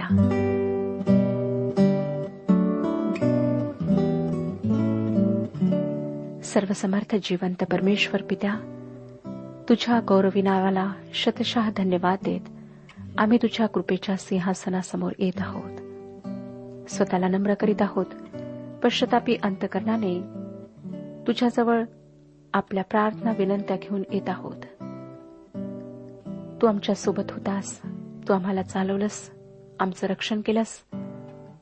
प्रार्थना सर्वसमर्थ जिवंत परमेश्वर पित्या तुझ्या गौरवी नावाला शतशः धन्यवाद देत आम्ही तुझ्या कृपेच्या सिंहासनासमोर येत आहोत. स्वतःला नम्र करीत आहोत. पश्चतापी अंतकरणाने तुझ्याजवळ आपल्या प्रार्थना विनंत्या घेऊन येत आहोत. तू आमच्यासोबत होतास. तू आम्हाला चालवलंस. आमचं रक्षण केलंस.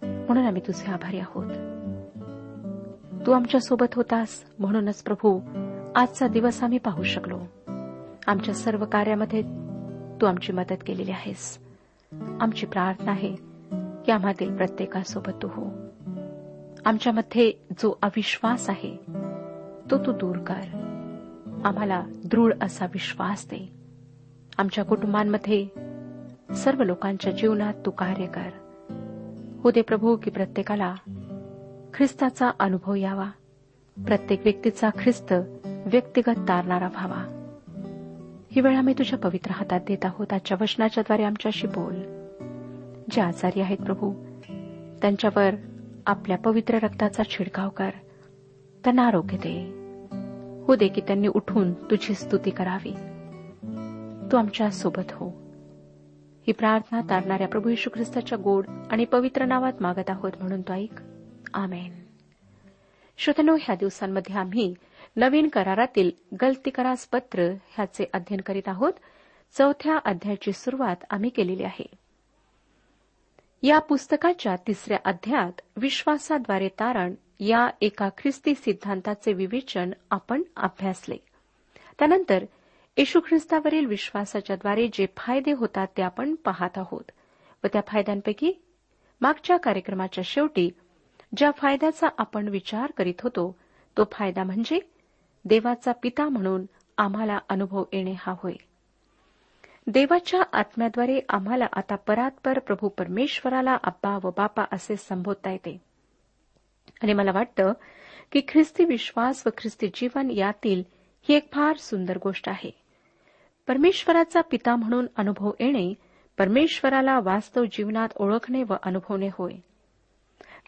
म्हणून आम्ही तुझे आभारी आहोत. तू आमच्यासोबत होतास म्हणूनच प्रभू आजचा दिवस आम्ही पाहू शकलो. आमच्या सर्व कार्यामध्ये तू आमची मदत केलेली आहेस. आमची प्रार्थना आहे की आम्हातील प्रत्येकासोबत तू हो. आमच्यामध्ये जो अविश्वास आहे तो तू दूर कर. आम्हाला दृढ असा विश्वास दे. आमच्या कुटुंबांमध्ये सर्व लोकांच्या जीवनात तू कार्य कर. हो दे प्रभू की प्रत्येकाला ख्रिस्ताचा अनुभव यावा. प्रत्येक व्यक्तीचा ख्रिस्त व्यक्तिगत तारणारा व्हावा. ही वेळ आम्ही तुझ्या पवित्र हातात देत आहोत. आजच्या वचनाच्याद्वारे आमच्याशी बोल. जे आजारी आहेत प्रभू त्यांच्यावर आपल्या पवित्र रक्ताचा छिडकाव कर. त्यांना आरोग्य दे. हो दे की त्यांनी उठून तुझी स्तुती करावी. तू आमच्यासोबत हो. ही प्रार्थना तारणाऱ्या प्रभू यशू ख्रिस्ताच्या गोड आणि पवित्र नावात मागत आहोत म्हणून तो ऐक. आमेन. श्रोतनो ह्या दिवसांमध्ये आम्ही नवीन करारातील गलतीकरास पत्र ह्याचे अध्ययन करीत आहोत. चौथ्या अध्यायाची सुरुवात आम्ही केलेली आहे. या पुस्तकाच्या तिसऱ्या अध्यायात विश्वासाद्वारे तारण या एका ख्रिस्ती सिद्धांताचे विवेचन आपण अभ्यासले. त्यानंतर येशू ख्रिस्तावरील विश्वासाच्याद्वारे जे फायदे होतात ते आपण पाहत आहोत. व त्या फायद्यांपैकी मागच्या कार्यक्रमाच्या शेवटी ज्या फायद्याचा आपण विचार करीत होतो तो फायदा म्हणजे देवाचा पिता म्हणून आम्हाला अनुभव येणे हा होय. देवाच्या आत्म्याद्वारे आम्हाला आता परात्पर प्रभू परमेश्वराला अब्बा व बापा असे संबोधता येते. आणि मला वाटतं की ख्रिस्ती विश्वास व ख्रिस्ती जीवन यातील ही एक फार सुंदर गोष्ट आहे. परमेश्वराचा पिता म्हणून अनुभव येणे परमेश्वराला वास्तव जीवनात ओळखणे व अनुभवणे होय.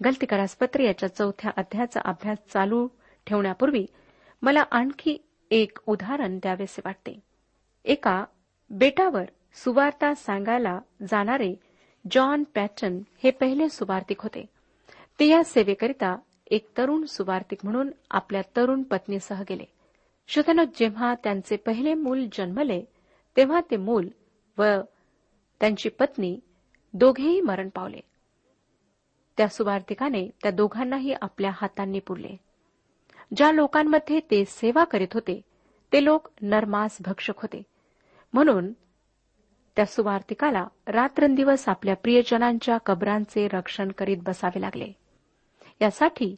गलतीकारासपत्र याच्या चौथ्या अध्यायाचा अभ्यास चालू ठेवण्यापूर्वी मला आणखी एक उदाहरण द्यावेसे वाटते. एका बेटावर सुवार्ता सांगायला जाणारे जॉन पॅटन हे पहिले सुवार्तिक होते. ते या सेवेकरिता एक तरुण सुवार्तिक म्हणून आपल्या तरुण पत्नीसह गेले. श्रोतनो जेव्हा त्यांचे पहिले मूल जन्मले तेव्हा ते मूल व त्यांची पत्नी दोघेही मरण पावले. त्या सुवार्थिकाने त्या दोघांनाही आपल्या हातांनी पुरले. ज्या लोकांमध्ये ते सेवा करीत होते ते लोक नरमास भक्षक होते. म्हणून त्या सुवार्तिकाला रात्रंदिवस आपल्या प्रियजनांच्या कबरांचे रक्षण करीत बसावे लागले. यासाठी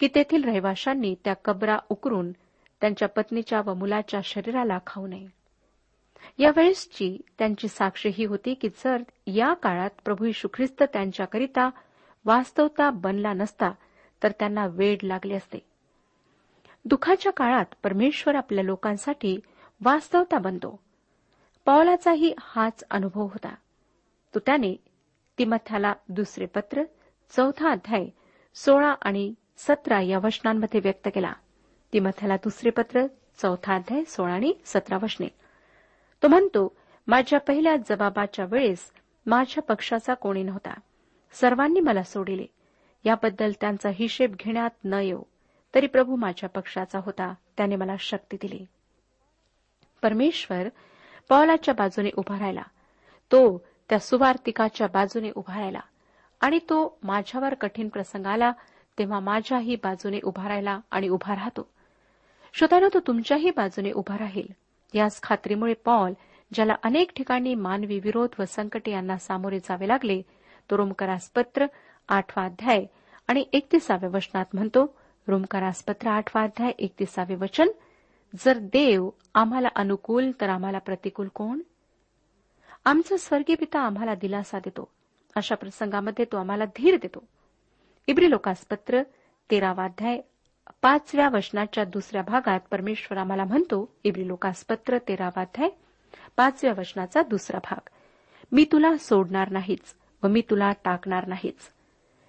की तेथील रहिवाशांनी त्या कबरा उकरून त्यांच्या पत्नीच्या व मुलाच्या शरीराला खाऊ नये. यावेळेसची त्यांची साक्ष ही होती की जर या काळात प्रभू यशू ख्रिस्त त्यांच्याकरिता वास्तवता बनला नसता तर त्यांना वेड लागले असते. दुःखाच्या काळात परमेश्वर आपल्या लोकांसाठी वास्तवता बनतो. पौलाचाही हाच अनुभव होता. तो त्याने तिमथ्याला दुसरे पत्र चौथा अध्याय सोळा आणि सतरा या वचनांमध्ये व्यक्त केला. तिमथ्याला दुसरे पत्र चौथा अध्याय सोळा आणि सतरा वचने तो म्हणतो माझ्या पहिल्या जबाबाच्या वेळेस माझ्या पक्षाचा कोणी नव्हता. सर्वांनी मला सोडिले. याबद्दल त्यांचा हिशेब घेण्यात न येऊ तरी प्रभू माझ्या पक्षाचा होता. त्याने मला शक्ती दिली. परमेश्वर पौलाच्या बाजूने उभा राहिला. तो त्या सुवार्तिकाच्या बाजूने उभा राहिला. आणि तो माझ्यावर कठीण प्रसंग आला तेव्हा माझ्याही बाजूने उभा राहिला आणि उभा राहतो. श्रोतानो तो तुमच्याही बाजूने उभा राहील. याच खात्रीमुळे पॉल ज्याला अनेक ठिकाणी मानवी विरोध व संकटे यांना सामोरे जावे लागले तो रोमकरासपत्र आठवा अध्याय आणि एकतीसाव्या वचनात म्हणतो रोमकरासपत्र आठवा अध्याय एकतीसावे वचन जर देव आम्हाला अनुकूल तर आम्हाला प्रतिकूल कोण? आमचा स्वर्गीय पिता आम्हाला दिलासा देतो. अशा प्रसंगामध्ये तो आम्हाला धीर देतो. इब्री लोकासपत्र तेरावा अध्याय पाचव्या वचनाच्या दुसऱ्या भागात परमेश्वर आम्हाला म्हणतो इब्री लोकासपत्र तेरावा अध्याय पाचव्या वचनाचा दुसरा भाग. मी तुला सोडणार नाहीच व मी तुला टाकणार नाहीच.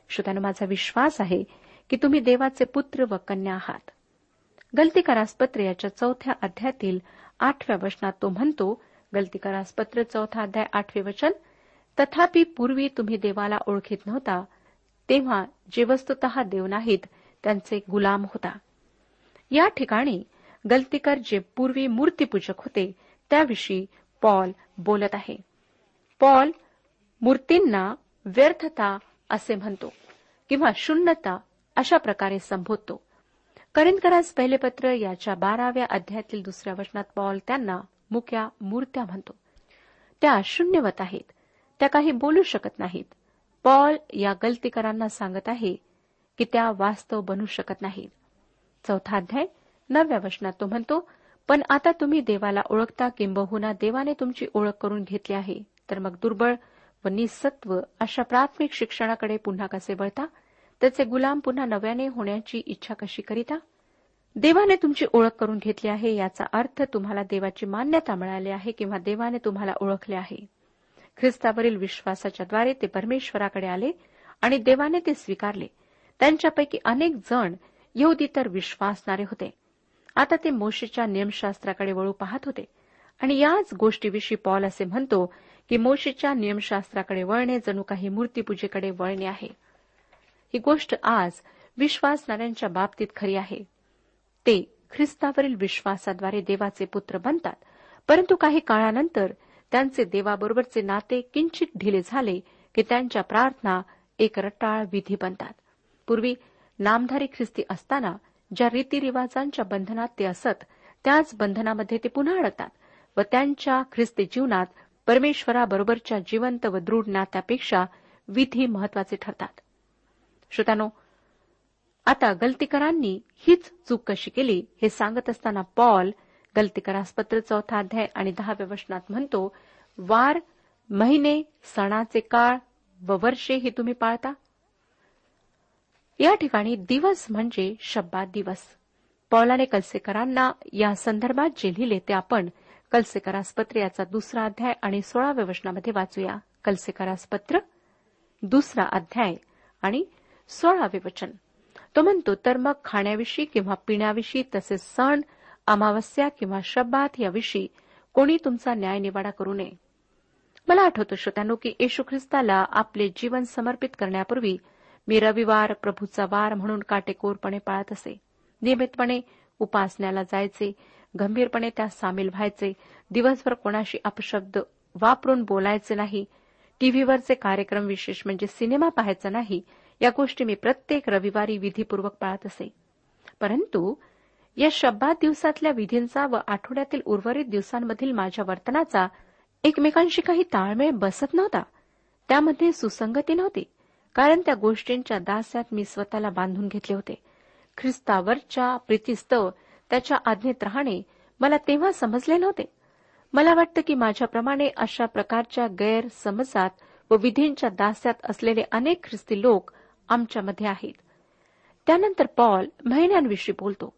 श्रोत्यानं माझा विश्वास आहे की तुम्ही देवाचे पुत्र व कन्या आहात. गलतीकारासपत्र याच्या चौथ्या अध्यायातील आठव्या वचनात तो म्हणतो गलतीकारासपत्र चौथा अध्याय आठवे वचन तथापि पूर्वी तुम्ही देवाला ओळखीत नव्हता तेव्हा जे वस्तुत देव नाहीत त्यांचे गुलाम होता. या ठिकाणी गलतीकर जे पूर्वी मूर्तीपूजक होते त्याविषयी पॉल बोलत आहे. पॉल मूर्तींना व्यर्थता असे म्हणतो किंवा शून्यता अशा प्रकारे संबोधतो. करिंदकरास पहिले पत्र याच्या बाराव्या अध्यायातील दुसऱ्या वचनात पॉल त्यांना मुक्या मूर्त्या म्हणतो. त्या शून्यवत आहेत. त्या काही बोलू शकत नाहीत. पॉल या गलतीकरांना सांगत आहे की त्या वास्तव बनू शकत नाहीत. चौथा अध्याय नवव्या वचनात तो म्हणतो पण आता तुम्ही देवाला ओळखता किंबहुना देवाने तुमची ओळख करून घेतली आहे. तर मग दुर्बळ व निसत्व अशा प्राथमिक शिक्षणाकडे पुन्हा कसे वळता? त्याचे गुलाम पुन्हा नव्याने होण्याची इच्छा कशी करीता? देवाने तुमची ओळख करून घेतली आहे याचा अर्थ तुम्हाला देवाची मान्यता मिळाली आहे किंवा देवाने तुम्हाला ओळखले आहे. ख्रिस्तावरील विश्वासाच्याद्वारे ते परमेश्वराकडे आले आणि देवाने ते स्वीकारले. त्यांच्यापैकी अनेक जण यहुदी तर विश्वासणारे होते. आता ते मोशेच्या नियमशास्त्राकडे वळू पाहत होते. आणि याच गोष्टीविषयी पॉल असे म्हणतो की मोशीच्या नियमशास्त्राकडे वळणे जणू काही मूर्तीपूजेकडे वळणे आहे. ही गोष्ट आज विश्वासणाऱ्यांच्या बाबतीत खरी आहे. ते ख्रिस्तावरील विश्वासाद्वारे देवाचे पुत्र बनतात. परंतु काही काळानंतर त्यांचे देवाबरोबरचे नाते किंचित ढिले झाले की त्यांच्या प्रार्थना एक रटाळ विधी बनतात. पूर्वी नामधारी ख्रिस्ती असताना ज्या रीतिरिवाजांच्या बंधनात ते असत त्याच बंधनामध्ये ते पुन्हा अडतात व त्यांच्या ख्रिस्ती जीवनात परमेश्वराबरोबरच्या जिवंत व दृढ नात्यापेक्षा विधी महत्त्वाचे ठरतात. श्रोतानो आता गलतीकरांनी हीच चूक कशी केली हे सांगत असताना पॉल गलतीकरासपत्र चौथा अध्याय आणि दहाव्या वचनात म्हणतो वार महिने सणाचे काळ व वर्षे ही तुम्ही पाळता? या ठिकाणी दिवस म्हणजे शब्दात दिवस. पौलाने कलसेकरांना या संदर्भात जे लिहिले ते आपण कलसेकरास पत्र याचा दुसरा अध्याय आणि सोळाव्या वचनामध्ये वाचूया. कलसेकरास पत्र दुसरा अध्याय आणि सोळावे वचन. तो म्हणतो तर मग खाण्याविषयी किंवा पिण्याविषयी तसेच सण अमावस्या किंवा शब्दात याविषयी कोणी तुमचा न्याय निवाडा करू नये. मला आठवतो श्रोत्यानो की येशू ख्रिस्ताला आपले जीवन समर्पित करण्यापूर्वी मी रविवार प्रभूचा वार म्हणून काटेकोरपणे पाळत असे. नियमितपणे उपासण्याला जायचे गंभीरपणे त्यात सामील व्हायचे दिवसभर कोणाशी अपशब्द वापरून बोलायचे नाही टीव्हीवरचे कार्यक्रम विशेष म्हणजे सिनेमा पाहायचा नाही या गोष्टी मी प्रत्येक रविवारी विधीपूर्वक पाळत असे. परंतु या शब्दात दिवसातल्या विधींचा व आठवड्यातील उर्वरित दिवसांमधील माझ्या वर्तनाचा एकमेकांशी काही ताळमेळ बसत नव्हता. त्यामध्ये सुसंगती नव्हती. कारण त्या गोष्टींच्या दास्यात मी स्वतःला बांधून घेतले होते. ख्रिस्तावरच्या प्रीतीस्तव त्याच्या आज्ञेत राहणे मला तेव्हा समजले नव्हते मला वाटतं की माझ्याप्रमाणे अशा प्रकारच्या गैरसमजात व विधींच्या दास्यात असलेले अनेक ख्रिस्ती लोक आमच्यामध्ये आहेत. त्यानंतर पॉल महिन्यांविषयी बोलतो.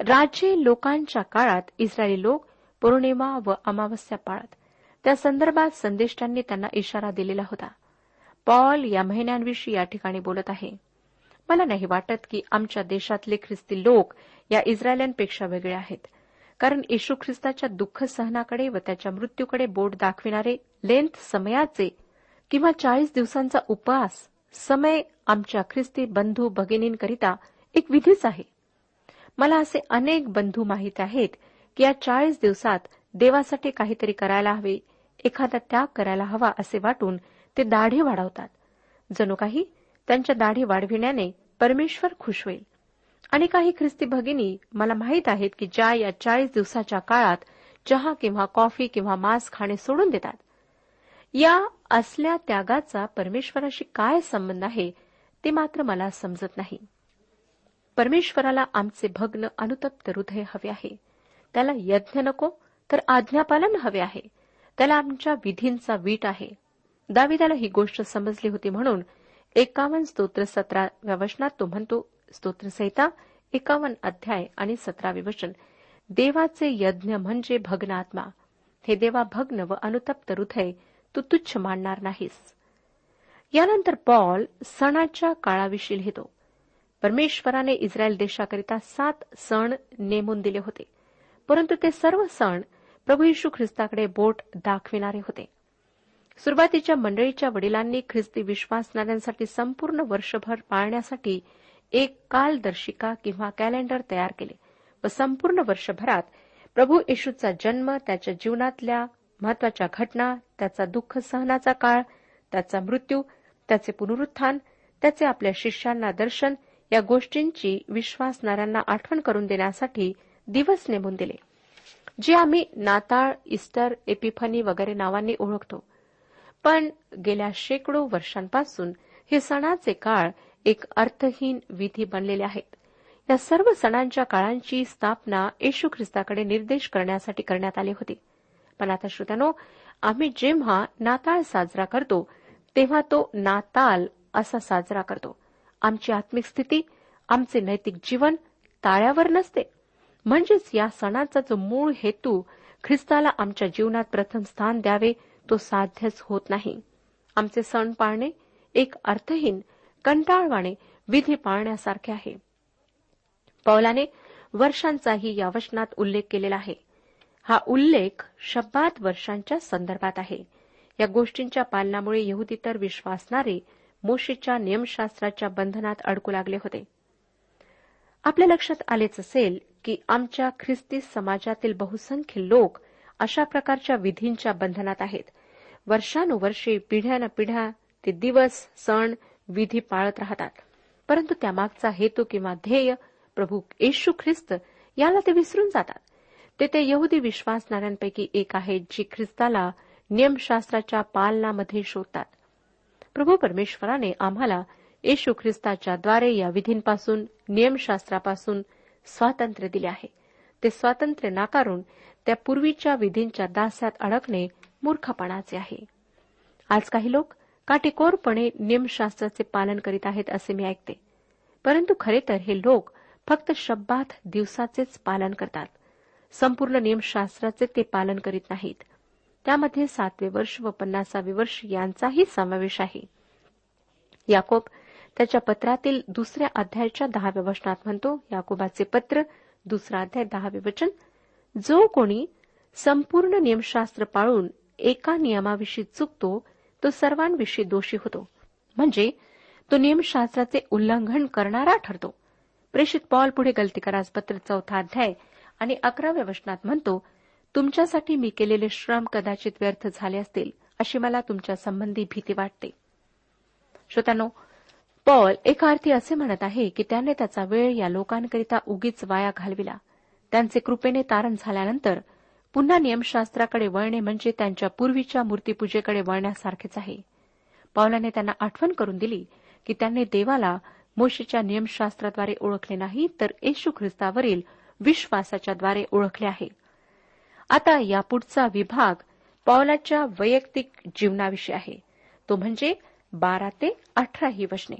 राज्ये लोकांच्या काळात इस्रायली लोक पौर्णिमा व अमावस्या पाळत. त्या संदर्भात संदेष्टांनी त्यांना इशारा दिलेला होता. पॉल या महिन्यांविषयी या ठिकाणी बोलत आहे. मला नाही वाटत की आमच्या देशातले ख्रिस्ती लोक या इस्रायलांपेक्षा वेगळे आहेत. कारण येशू ख्रिस्ताच्या दुःख सहनाकडे व त्याच्या मृत्यूकडे बोट दाखविणारे लेंथ समयाचे किंवा चाळीस दिवसांचा उपवास समय आमच्या ख्रिस्ती बंधू भगिनींकरिता एक विधीच आहे. मला असे अनेक बंधू माहीत आहेत की या चाळीस दिवसात देवासाठी काहीतरी करायला हवे एखादा त्याग करायला हवा असे वाटून ते दाढी वाढवतात. जणू काही त्यांच्या दाढी वाढविण्याने परमेश्वर खुश होईल. आणि काही ख्रिस्ती भगिनी मला माहीत आहेत की ज्या या चाळीस दिवसाच्या काळात चहा किंवा कॉफी किंवा मांस खाणे सोडून देतात. या असल्या त्यागाचा परमेश्वराशी काय संबंध आहे ते मात्र मला समजत नाही. परमेश्वराला आमचे भग्न अनुतप्त हृदय हवे आहे. त्याला यज्ञ नको तर आज्ञापालन हवे आहे. त्याला आमच्या विधींचा वीट आहे. दाविदाला ही गोष्ट समजली होती म्हणून एकावन्न स्तोत्र सतराव्या वचनात तो म्हणतो स्तोत्रसहिता एकावन्न अध्याय आणि सतरावे वचन देवाचे यज्ञ म्हणजे भग्नात्मा. हे देवा भग्न व अनुतप्त हृदय तू तुच्छ मानणार नाहीस. यानंतर पॉल सणाच्या काळाविषयी लिहितो. परमेश्वराने इस्रायल देशाकरिता सात सण नेमून दिले होते. परंतु ते सर्व सण प्रभू यशू ख्रिस्ताकडे बोट दाखविणारे होते. सुरुवातीच्या मंडळीच्या वडिलांनी ख्रिस्ती विश्वासणाऱ्यांसाठी संपूर्ण वर्षभर पाळण्यासाठी एक कालदर्शिका किंवा कॅलेंडर तयार केले व संपूर्ण वर्षभरात प्रभू येशूचा जन्म त्याच्या जीवनातल्या महत्त्वाच्या घटना त्याचा दुःख सहनाचा काळ त्याचा मृत्यू त्याचे पुनरुत्थान त्याचे आपल्या शिष्यांना दर्शन या गोष्टींची विश्वासणाऱ्यांना आठवण करून देण्यासाठी दिवस नेमून दिले. जे आम्ही नाताळ इस्टर एपिफनी वगैरे नावांनी ओळखतो. पण गेल्या शेकडो वर्षांपासून हे सणाचे काळ एक अर्थहीन विधी बनलेले आहेत. या सर्व सणांच्या काळांची स्थापना येशू ख्रिस्ताकडे निर्देश करण्यासाठी करण्यात आले होते. पण आता श्रोत्यानो आम्ही जेव्हा नाताळ साजरा करतो तेव्हा तो नाताल असा साजरा करतो. आमची आत्मिक स्थिती आमचे नैतिक जीवन ताळ्यावर नसते. म्हणजेच या सणाचा जो मूळ हेतू ख्रिस्ताला आमच्या जीवनात प्रथम स्थान द्यावे तो साध्यच होत नाही. आमचे सण पाळणे एक अर्थहीन कंटाळवाणे विधी पाळण्यासारखे आहे. पौलाने वर्षांचाही या वचनात उल्लेख केलेला आहे. हा उल्लेख शब्दात वर्षांच्या संदर्भात आहे. या गोष्टींच्या पालनामुळे यहुदी तर विश्वासणारे मोशीच्या नियमशास्त्राच्या बंधनात अडकू लागले होते. आपल्या लक्षात आलेच असेल की आमच्या ख्रिस्ती समाजातील बहुसंख्य लोक अशा प्रकारच्या विधींच्या बंधनात आहेत. वर्षानुवर्षे पिढ्यानपिढ्या ते दिवस सण विधी पाळत राहतात. परंतु त्यामागचा हेतू किंवा ध्येय प्रभू येशू ख्रिस्त याला ते विसरून जातात. ते ते यहुदी विश्वासणाऱ्यांपैकी एक आहेत जी ख्रिस्ताला नियमशास्त्राच्या पालनामध्ये शोधतात. प्रभू परमेश्वराने आम्हाला येशू ख्रिस्ताच्या द्वारे या विधींपासून नियमशास्त्रापासून स्वातंत्र्य दिले आहे. ते स्वातंत्र्य नाकारून त्या पूर्वीच्या विधींच्या दास्यात अडकणे मूर्खपणाचे आहे. आज काही लोक काटेकोरपणे नियमशास्त्राचे पालन करीत आहेत असे मी ऐकते. परंतु खरे तर हे लोक फक्त शब्दात दिवसाचेच पालन करतात. संपूर्ण नियमशास्त्राचे ते पालन करीत नाहीत. त्यामध्ये सातवे वर्ष व पन्नासावे वर्ष यांचाही समावेश आहे. याकोब त्याच्या पत्रातील दुसऱ्या अध्यायाच्या दहाव्या वचनात म्हणतो याकोबाचे पत्र दुसरा अध्याय दहावे वचन जो कोणी संपूर्ण नियमशास्त्र पाळून एका नियमाविषयी चुकतो तो सर्वांविषयी दोषी होतो. म्हणजे तो नियमशास्त्राचे उल्लंघन करणारा ठरतो. प्रेषित पॉल पुढे गलतीकरास पत्र चौथा अध्याय आणि अकराव्या वचनात म्हणतो तुमच्यासाठी मी केलेले श्रम कदाचित व्यर्थ झाले असतील अशी मला तुमच्या संबंधी भीती वाटते. श्रोत्यानो पॉल एका अर्थी असे म्हणत आहे की त्याने त्याचा वेळ या लोकांकरिता उगीच वाया घालविला. त्यांचे कृपेने तारण झाल्यानंतर पुन्हा नियमशास्त्राकडे वळणे म्हणजे त्यांच्या पूर्वीच्या मूर्तीपूजेकडे वळण्यासारखेच आहे. पावलाने त्यांना आठवण करून दिली की त्यांनी देवाला मोशीच्या नियमशास्त्राद्वारे ओळखले नाही तर येशू ख्रिस्तावरील विश्वासाच्याद्वारे ओळखले आहे. आता यापुढचा विभाग पावलाच्या वैयक्तिक जीवनाविषयी आहे. तो म्हणजे बारा ते अठरा ही वचने.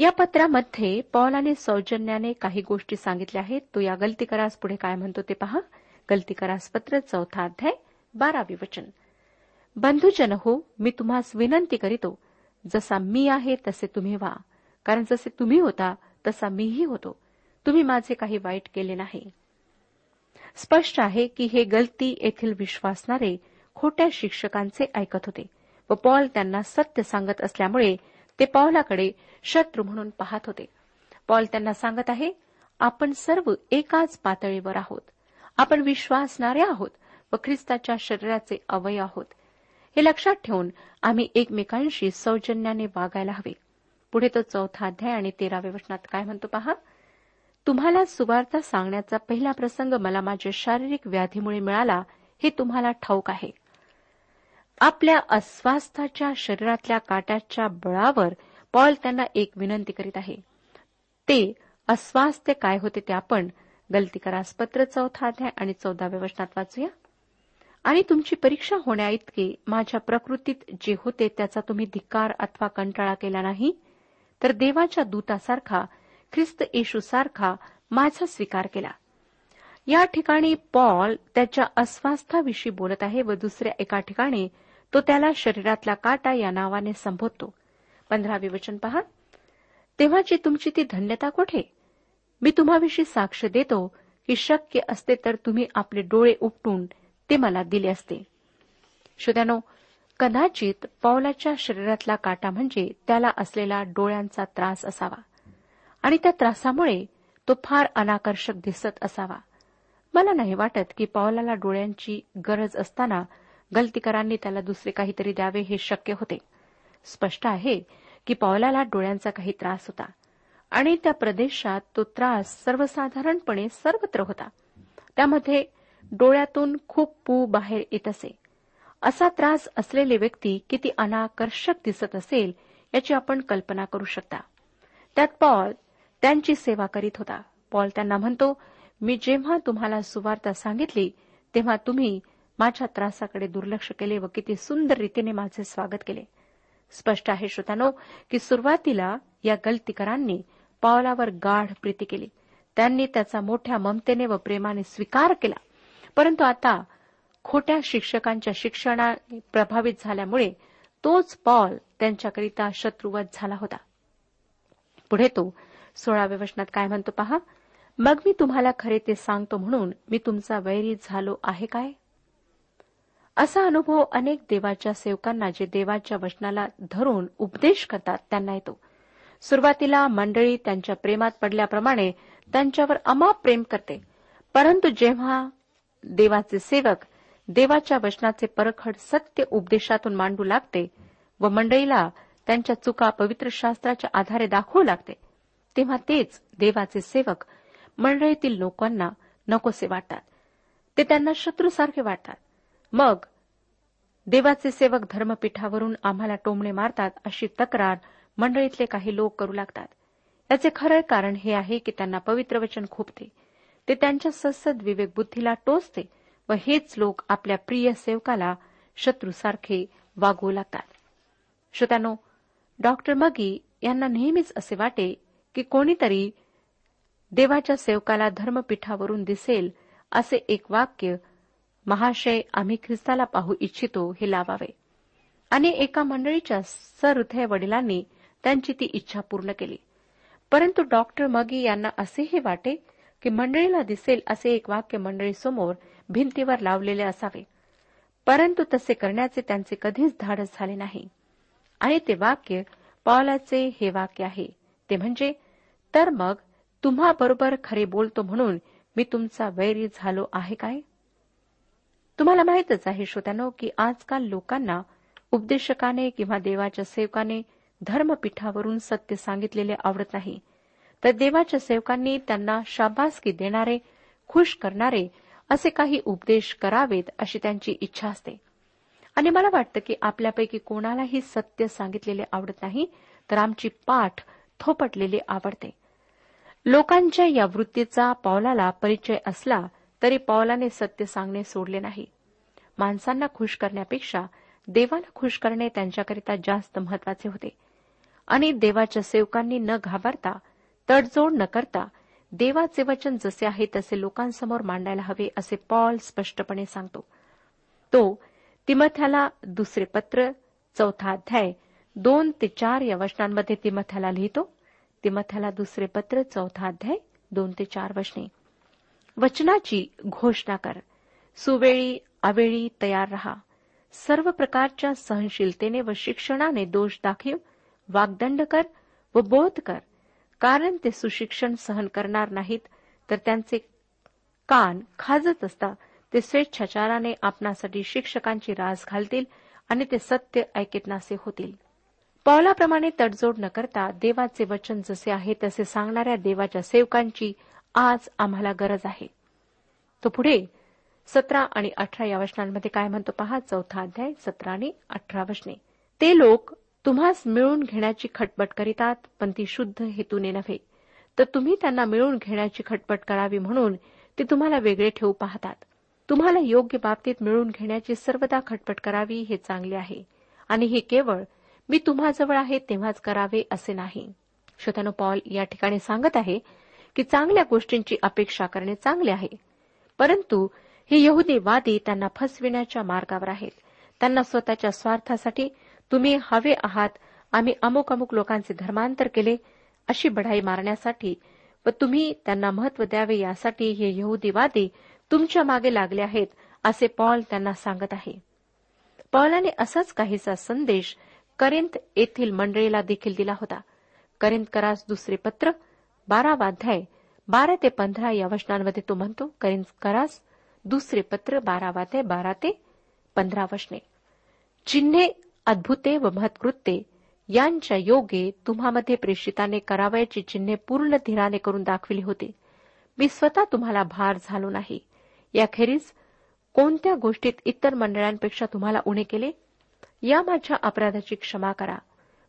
या पत्रामध्ये पौलाने सौजन्याने काही गोष्टी सांगितल्या आहेत. तो या गलतीकरास पुढे काय म्हणतो ते पहा. गलतीकरास पत्र चौथा अध्याय बारावी वचन. बंधुजन हो मी तुम्हास विनंती करीतो जसा मी आहे तसे तुम्ही व्हा. कारण जसे तुम्ही होता तसा मीही होतो. तुम्ही माझे काही वाईट केले नाही. स्पष्ट आहे की हे गलती येथील विश्वासणारे खोट्या शिक्षकांचे ऐकत होते व पॉल त्यांना सत्य सांगत असल्यामुळे ते पॉलाकडे शत्रू म्हणून पाहत होते. पॉल त्यांना सांगत आहे आपण सर्व एकाच पातळीवर आहोत. आपण विश्वासणारे आहोत व ख्रिस्ताच्या शरीराचे अवय आहोत. हे लक्षात ठेवून आम्ही एकमेकांशी सौजन्याने वागायला हवे. पुढे तो चौथा अध्याय आणि तेराव्या वचनात काय म्हणतो पहा? तुम्हाला सुवार्ता सांगण्याचा पहिला प्रसंग मला माझ्या शारीरिक व्याधीमुळे मिळाला हे तुम्हाला ठाऊक आहे. आपल्या अस्वास्थाच्या शरीरातल्या काट्याच्या बळावर पॉल त्यांना एक विनंती करीत आहे. ते अस्वास्थ्य काय होते ते आपण गलतीकरास पत्र चौथा अध्याय आणि चौदाव्या वचनात वाचूया. आणि तुमची परीक्षा होण्या इतके माझ्या प्रकृतीत जे होते त्याचा तुम्ही धिक्कार अथवा कंटाळा केला नाही तर देवाच्या दूतासारखा ख्रिस्त येशूसारखा माझा स्वीकार केला. या ठिकाणी पॉल त्याच्या अस्वास्थाविषयी बोलत आहे व दुसऱ्या एका ठिकाणी तो त्याला शरीरातला काटा या नावाने संबोधतो. पंधरावे वचन पहा. तेव्हाची तुमची ती धन्यता कुठे? मी तुम्हाविषयी साक्ष देतो की शक्य असते तर तुम्ही आपले डोळे उपटून ते मला दिले असते. श्रोत्यानो कदाचित पौलाच्या शरीरातला काटा म्हणजे त्याला असलेला डोळ्यांचा त्रास असावा. आणि त्या त्रासामुळे तो फार अनाकर्षक दिसत असावा. मला नाही वाटत की पावलाला डोळ्यांची गरज असताना गलतीकरांनी त्याला दुसरे काहीतरी द्यावे हे शक्य होते. स्पष्ट आहे की पावलाला डोळ्यांचा काही त्रास होता आणि त्या प्रदेशात तो त्रास सर्वसाधारणपणे सर्वत्र होता. त्यामध्ये डोळ्यातून खूप पू बाहेर येत असे. असा त्रास असलेली व्यक्ती किती अनाकर्षक दिसत असेल याची आपण कल्पना करू शकता. त्यात पॉल त्यांची सेवा करीत होता. पॉल त्यांना म्हणतो मी जेव्हा तुम्हाला सुवार्ता सांगितली तेव्हा तुम्ही माझ्या त्रासाकडे दुर्लक्ष केले व किती सुंदर रीतीने माझे स्वागत केले. स्पष्ट आहे श्रोतानो की सुरुवातीला या गलतीकरांनी पावलावर गाढ प्रीती केली. त्यांनी त्याचा मोठ्या ममतेने व प्रेमाने स्वीकार केला. परंतु आता खोट्या शिक्षकांच्या शिक्षणाने प्रभावित झाल्यामुळे तोच पॉल त्यांच्याकरिता शत्रुवत झाला होता. पुढे तो सोळाव्या वचनात काय म्हणतो पहा? मग मी तुम्हाला खरे ते सांगतो म्हणून मी तुमचा वैरी झालो आहे काय? असा अनुभव अनेक देवाच्या सेवकांना जे देवाच्या वचनाला धरून उपदेश करतात त्यांना येतो. सुरुवातीला मंडळी त्यांच्या प्रेमात पडल्याप्रमाणे त्यांच्यावर अमाप प्रेम करते. परंतु जेव्हा देवाचे सेवक देवाच्या वचनाचे परखड सत्य उपदेशातून मांडू लागते व मंडळीला त्यांच्या चुका पवित्र शास्त्राच्या आधारे दाखवू लागते तेव्हा तेच देवाचे सेवक मंडळीतील लोकांना नकोसे वाटतात. ते त्यांना शत्रूसारखे वाटतात. मग देवाचे सेवक धर्मपीठावरून आम्हाला टोमणे मारतात अशी तक्रार मंडळीतले काही लोक करू लागतात. याचे खरं कारण हे आहे की त्यांना पवित्र वचन खोपते. ते त्यांच्या ससद विवेक बुद्धीला टोचते व हेच लोक आपल्या प्रिय सेवकाला शत्रूसारखे वागवू लागतात. श्रोत्यानो डॉक्टर मगी यांना नेहमीच असे वाटे की कोणीतरी देवाच्या सेवकाला धर्मपीठावरून दिसेल असे एक वाक्य महाशय आम्ही ख्रिस्ताला पाहू इच्छितो हे लावावे. आणि एका मंडळीच्या सहृदय वडिलांनी त्यांची ती इच्छा पूर्ण केली. परंतु डॉक्टर मगी यांना असेही वाटे की मंडळीला दिसेल असे एक वाक्य मंडळीसमोर भिंतीवर लावलेले असावे. परंतु तसे करण्याचे त्यांचे कधीच धाडस झाले नाही. आणि ते वाक्य पावलाचे हे वाक्य आहे. ते म्हणजे तर मग तुम्हाबरोबर खरे बोलतो म्हणून मी तुमचा वैरी झालो आहे काय? तुम्हाला माहितच आहे श्रोत्यानो की आजकाल लोकांना उपदेशकाने किंवा देवाच्या सेवकाने धर्मपीठावरून सत्य सांगितलेले आवडत नाही. तर देवाच्या सेवकांनी त्यांना शाबासकी देणारे खुश करणारे असे काही उपदेश करावेत अशी त्यांची इच्छा असते. आणि मला वाटतं की आपल्यापैकी कोणालाही सत्य सांगितलेले आवडत नाही तर आमची पाठ थोपटलेली आवडते. लोकांच्या या वृत्तीचा पावलाला परिचय असला तरी पावलाने सत्य सांगणे सोडले नाही. माणसांना खुश करण्यापेक्षा देवाला खुश करणे त्यांच्याकरिता जास्त महत्त्वाचे होते. आणि देवाच्या सेवकांनी न घाबरता तडजोड न करता देवाचे वचन जसे आहे तसे लोकांसमोर मांडायला हवे असे पॉल स्पष्टपणे सांगतो. तो तिमथ्याला दुसरे पत्र चौथा अध्याय दोन ते चार या वचनांमध्ये तिमथ्याला लिहितो. तिमथ्याला दुसरे पत्र चौथा अध्याय दोन ते चार वचने. वचनाची घोषणा कर. सुवेळी अवेळी तयार रहा. सर्व प्रकारच्या सहनशीलतेने व शिक्षणाने दोष दाखव वागदंड कर व बोध कर. कारण ते सुशिक्षण सहन करणार नाहीत तर त्यांचे कान खाजत असता ते स्वेच्छाचाराने आपणासाठी शिक्षकांची रास घालतील आणि ते सत्य ऐकत नासे होतील. पावलाप्रमाणे तडजोड न करता देवाचे वचन जसे आहे तसे सांगणाऱ्या देवाच्या सेवकांची आज आम्हाला गरज आहे. तो पुढे सतरा आणि अठरा या वचनांमध्ये काय म्हणतो पहा? चौथा अध्याय सतरा आणि अठरा वचने. ते लोक तुम्हास मिळून घेण्याची खटपट करीतात पण ती शुद्ध हेतूने नव्हे. तर तुम्ही त्यांना मिळून घेण्याची खटपट करावी म्हणून ते तुम्हाला वेगळे ठेवू पाहतात. तुम्हाला योग्य बाबतीत मिळून घेण्याची सर्वदा खटपट करावी हे चांगले आहे. आणि हे केवळ मी तुम्हाजवळ आहे तेव्हाच करावे असे नाही. श्रोत्यानो पॉल या ठिकाणी सांगत आहे की चांगल्या गोष्टींची अपेक्षा करणे चांगले आहे. परंतु हे यहुदीवादी त्यांना फसविण्याच्या मार्गावर आहेत. त्यांना स्वतःच्या स्वार्थासाठी तुम्ही हवे आहात आम्ही अमुक अमुक लोकांचे धर्मांतर केले अशी बढाई मारण्यासाठी व तुम्ही त्यांना महत्त्व द्यावे यासाठी हे यहुदीवादी तुमच्या मागे लागले आहेत असे पॉल त्यांना सांगत आहे. पॉलाने असाच काहीसा संदेश करिंत येथील मंडळीला देखील दिला होता. करिंत करास दुसरे पत्र बारा वाध्याय बारा ते पंधरा या वचनांमध्ये तो म्हणतो करीन करास दुसरे पत्र बारावाध्याय बारा ते पंधरा वचने. चिन्हे अद्भुते व महत्कृत्ये यांच्या योगे तुम्हामध्ये प्रेषिताने करावयाची चिन्हे पूर्ण धीराने करून दाखविली होती. मी स्वतः तुम्हाला भार झालो नाही. याखेरीज कोणत्या गोष्टीत इतर मंडळांपेक्षा तुम्हाला उणे केले? या माझ्या अपराधाची क्षमा करा.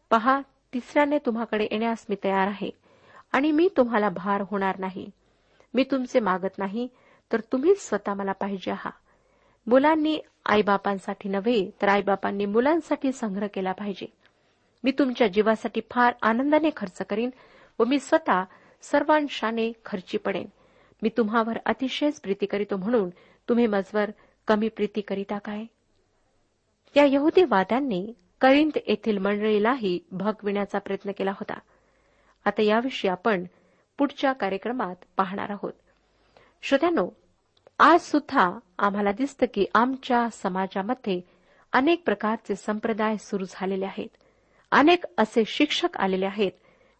पहा तिसऱ्याने तुम्हाकडे येण्यास मी तयार आहे. आणि मी तुम्हाला भार होणार नाही. मी तुमचे मागत नाही तर तुम्हीच स्वतः मला पाहिजे आहात. मुलांनी आईबापांसाठी नव्हे तर आईबापांनी मुलांसाठी संग्रह केला पाहिजे. मी तुमच्या जीवासाठी फार आनंदाने खर्च करीन व मी स्वतः सर्वांशाने खर्ची पडेन. मी तुम्हावर अतिशयच प्रीती करीतो म्हणून तुम्ही मजवर कमी प्रीती करीता काय? या यहुदीवाद्यांनी करिंद येथील मंडळीलाही भगविण्याचा प्रयत्न केला होता. आता याविषयी आपण पुढच्या कार्यक्रमात पाहणार आहोत. श्रोत्यानो आज सुद्धा आम्हाला दिसतं की आमच्या समाजामध्ये अनेक प्रकारचे संप्रदाय सुरू झालेले आहेत. अनेक असे शिक्षक आलेले आहेत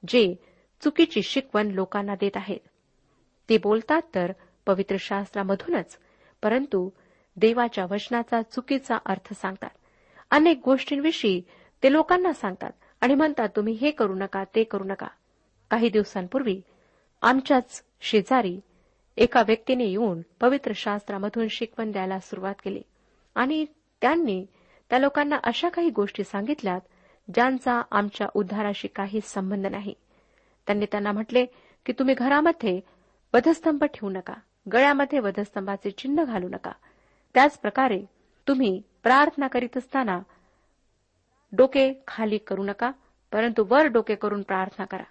जे चुकीची शिकवण लोकांना देत आहेत. ते बोलतात तर पवित्र शास्त्रामधूनच परंतु देवाच्या वचनाचा चुकीचा अर्थ सांगतात. अनेक गोष्टींविषयी ते लोकांना सांगतात आणि म्हणतात तुम्ही हे करू नका ते करू नका. काही दिवसांपूर्वी आमच्याच शेजारी एका व्यक्तीने येऊन पवित्र शास्त्रामधून शिकवण द्यायला सुरुवात केली. आणि त्यांनी त्या लोकांना अशा काही गोष्टी सांगितल्यात ज्यांचा आमच्या उद्धाराशी काही संबंध नाही. त्यांनी त्यांना म्हटले की तुम्ही घरामध्ये वधस्तंभ ठेवू नका गळ्यामध्ये वधस्तंभाचे चिन्ह घालू नका. त्याचप्रकारे तुम्ही प्रार्थना करीत असताना डोके खाली करू नका परंतु वर डोके करून प्रार्थना करा.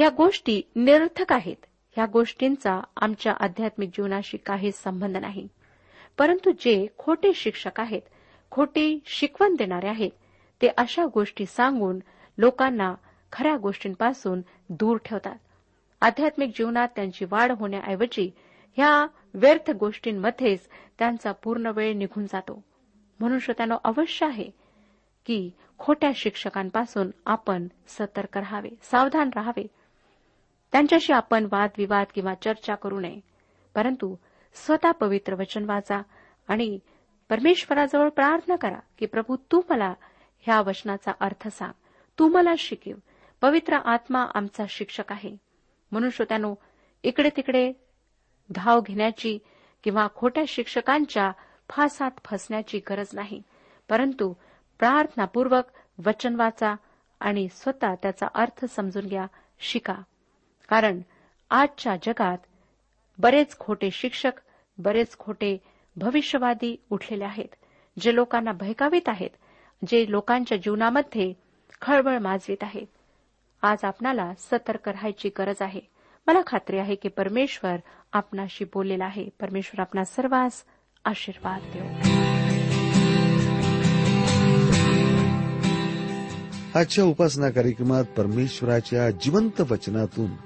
या गोष्टी निरर्थक आहेत. ह्या गोष्टींचा आमच्या आध्यात्मिक जीवनाशी काही संबंध नाही. परंतु जे खोटे शिक्षक आहेत खोटे शिकवण देणारे आहेत ते अशा गोष्टी सांगून लोकांना खऱ्या गोष्टींपासून दूर ठेवतात. आध्यात्मिक जीवनात त्यांची वाढ होण्याऐवजी ह्या व्यर्थ गोष्टींमध्येच त्यांचा पूर्ण वेळ निघून जातो. म्हणून श्रोत्यानो अवश्य आहे की खोट्या शिक्षकांपासून आपण सतर्क राहावे सावधान राहावे. त्यांच्याशी आपण वादविवाद किंवा चर्चा करू नये. परंतु स्वतः पवित्र वचन वाचा आणि परमेश्वराजवळ प्रार्थना करा की प्रभू तू मला ह्या वचनाचा अर्थ सांग. तू मला शिकव. पवित्र आत्मा आमचा शिक्षक आहे. म्हणून श्रोत्यानो इकडे तिकडे धाव घेण्याची किंवा खोट्या शिक्षकांच्या फासात फसण्याची गरज नाही. परंतु प्रार्थनापूर्वक वचन वाचा आणि स्वतः त्याचा अर्थ समजून घ्या. शिका. कारण आजच्या जगात बरेच खोटे शिक्षक बरेच खोटे भविष्यवादी उठलेले आहेत जे लोकांना भयकावित आहेत जे लोकांच्या जीवनामध्ये खळबळ माजवीत आहेत आज आपणाला सतर्क राहायची गरज आहे. मला खात्री आहे की परमेश्वर आपणाशी बोललेला आहे. परमेश्वर आपणा सर्वांस आशीर्वाद देऊ आजच्या उपासना कार्यक्रमात परमेश्वराच्या जिवंत वचनातून